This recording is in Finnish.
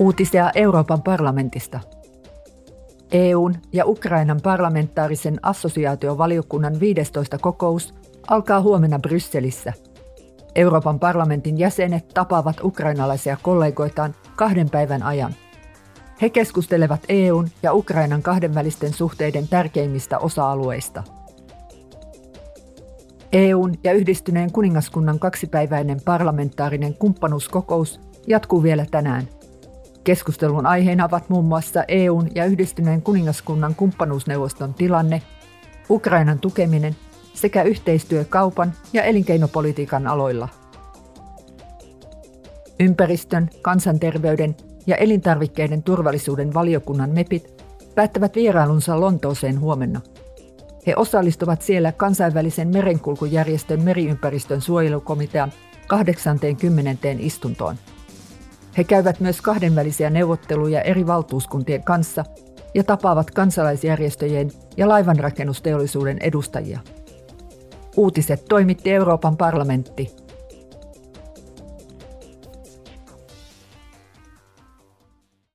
Uutisia Euroopan parlamentista. EUn ja Ukrainan parlamentaarisen assosiaatiovaliokunnan 15 kokous alkaa huomenna Brysselissä. Euroopan parlamentin jäsenet tapaavat ukrainalaisia kollegoitaan kahden päivän ajan. He keskustelevat EUn ja Ukrainan kahdenvälisten suhteiden tärkeimmistä osa-alueista. EUn ja yhdistyneen kuningaskunnan kaksipäiväinen parlamentaarinen kumppanuuskokous jatkuu vielä tänään – Keskustelun aiheena ovat muun muassa EUn ja yhdistyneen kuningaskunnan kumppanuusneuvoston tilanne, Ukrainan tukeminen sekä yhteistyö kaupan ja elinkeinopolitiikan aloilla. Ympäristön, kansanterveyden ja elintarvikkeiden turvallisuuden valiokunnan MEPit päättävät vierailunsa Lontooseen huomenna. He osallistuvat siellä kansainvälisen merenkulkujärjestön meriympäristön suojelukomitean 80. istuntoon. He käyvät myös kahdenvälisiä neuvotteluja eri valtuuskuntien kanssa ja tapaavat kansalaisjärjestöjen ja laivanrakennusteollisuuden edustajia. Uutiset toimitti Euroopan parlamentti